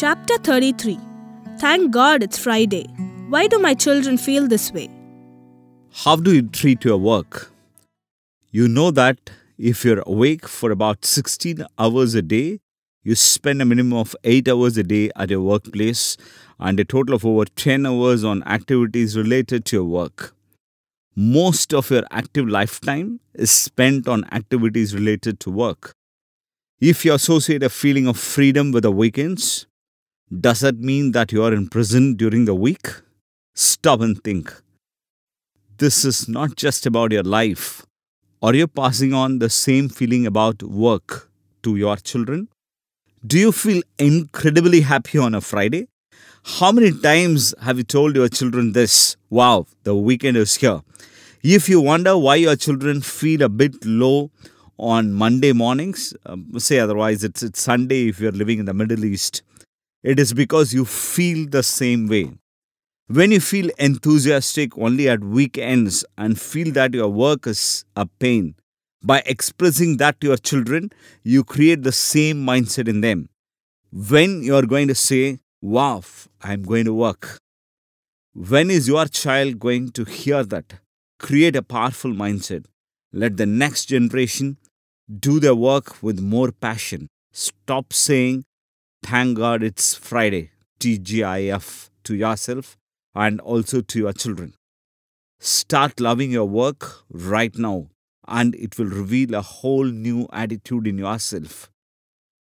Chapter 33 Thank God it's Friday. Why do my children feel this way? How do you treat your work? You know that if you're awake for about 16 hours a day, you spend a minimum of 8 hours a day at your workplace and a total of over 10 hours on activities related to your work. Most of your active lifetime is spent on activities related to work. If you associate a feeling of freedom with the weekends, does that mean that you are in prison during the week? Stop and think. This is not just about your life. Are you passing on the same feeling about work to your children? Do you feel incredibly happy on a Friday? How many times have you told your children this? Wow, the weekend is here. If you wonder why your children feel a bit low on Monday mornings, um, say otherwise it's, it's Sunday if you're living in the Middle East, it is because you feel the same way. When you feel enthusiastic only at weekends and feel that your work is a pain, by expressing that to your children, you create the same mindset in them. When you are going to say, Wow, I'm going to work. When is your child going to hear that? Create a powerful mindset. Let the next generation do their work with more passion. Stop saying, Thank God it's Friday, TGIF, to yourself and also to your children. Start loving your work right now, and it will reveal a whole new attitude in yourself.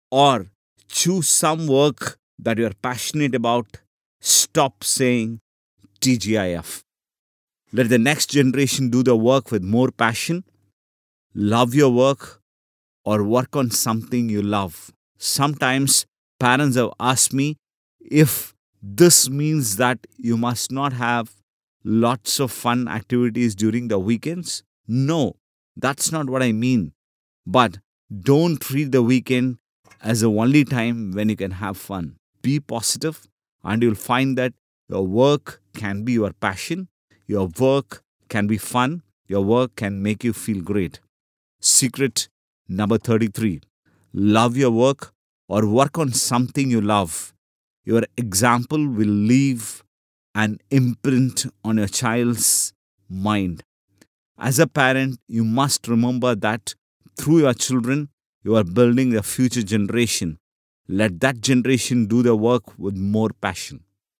Or choose some work that you are passionate about. Stop saying TGIF. Let the next generation do the work with more passion. Love your work or work on something you love. Sometimes parents have asked me if this means that you must not have lots of fun activities during the weekends. No, that's not what I mean. But don't treat the weekend as the only time when you can have fun. Be positive, and you'll find that your work can be your passion, your work can be fun, your work can make you feel great. Secret number 33 Love your work or work on something you love. Your example will leave an imprint on your child's mind. As a parent, you must remember that through your children, you are building a future generation. Let that generation do the work with more passion.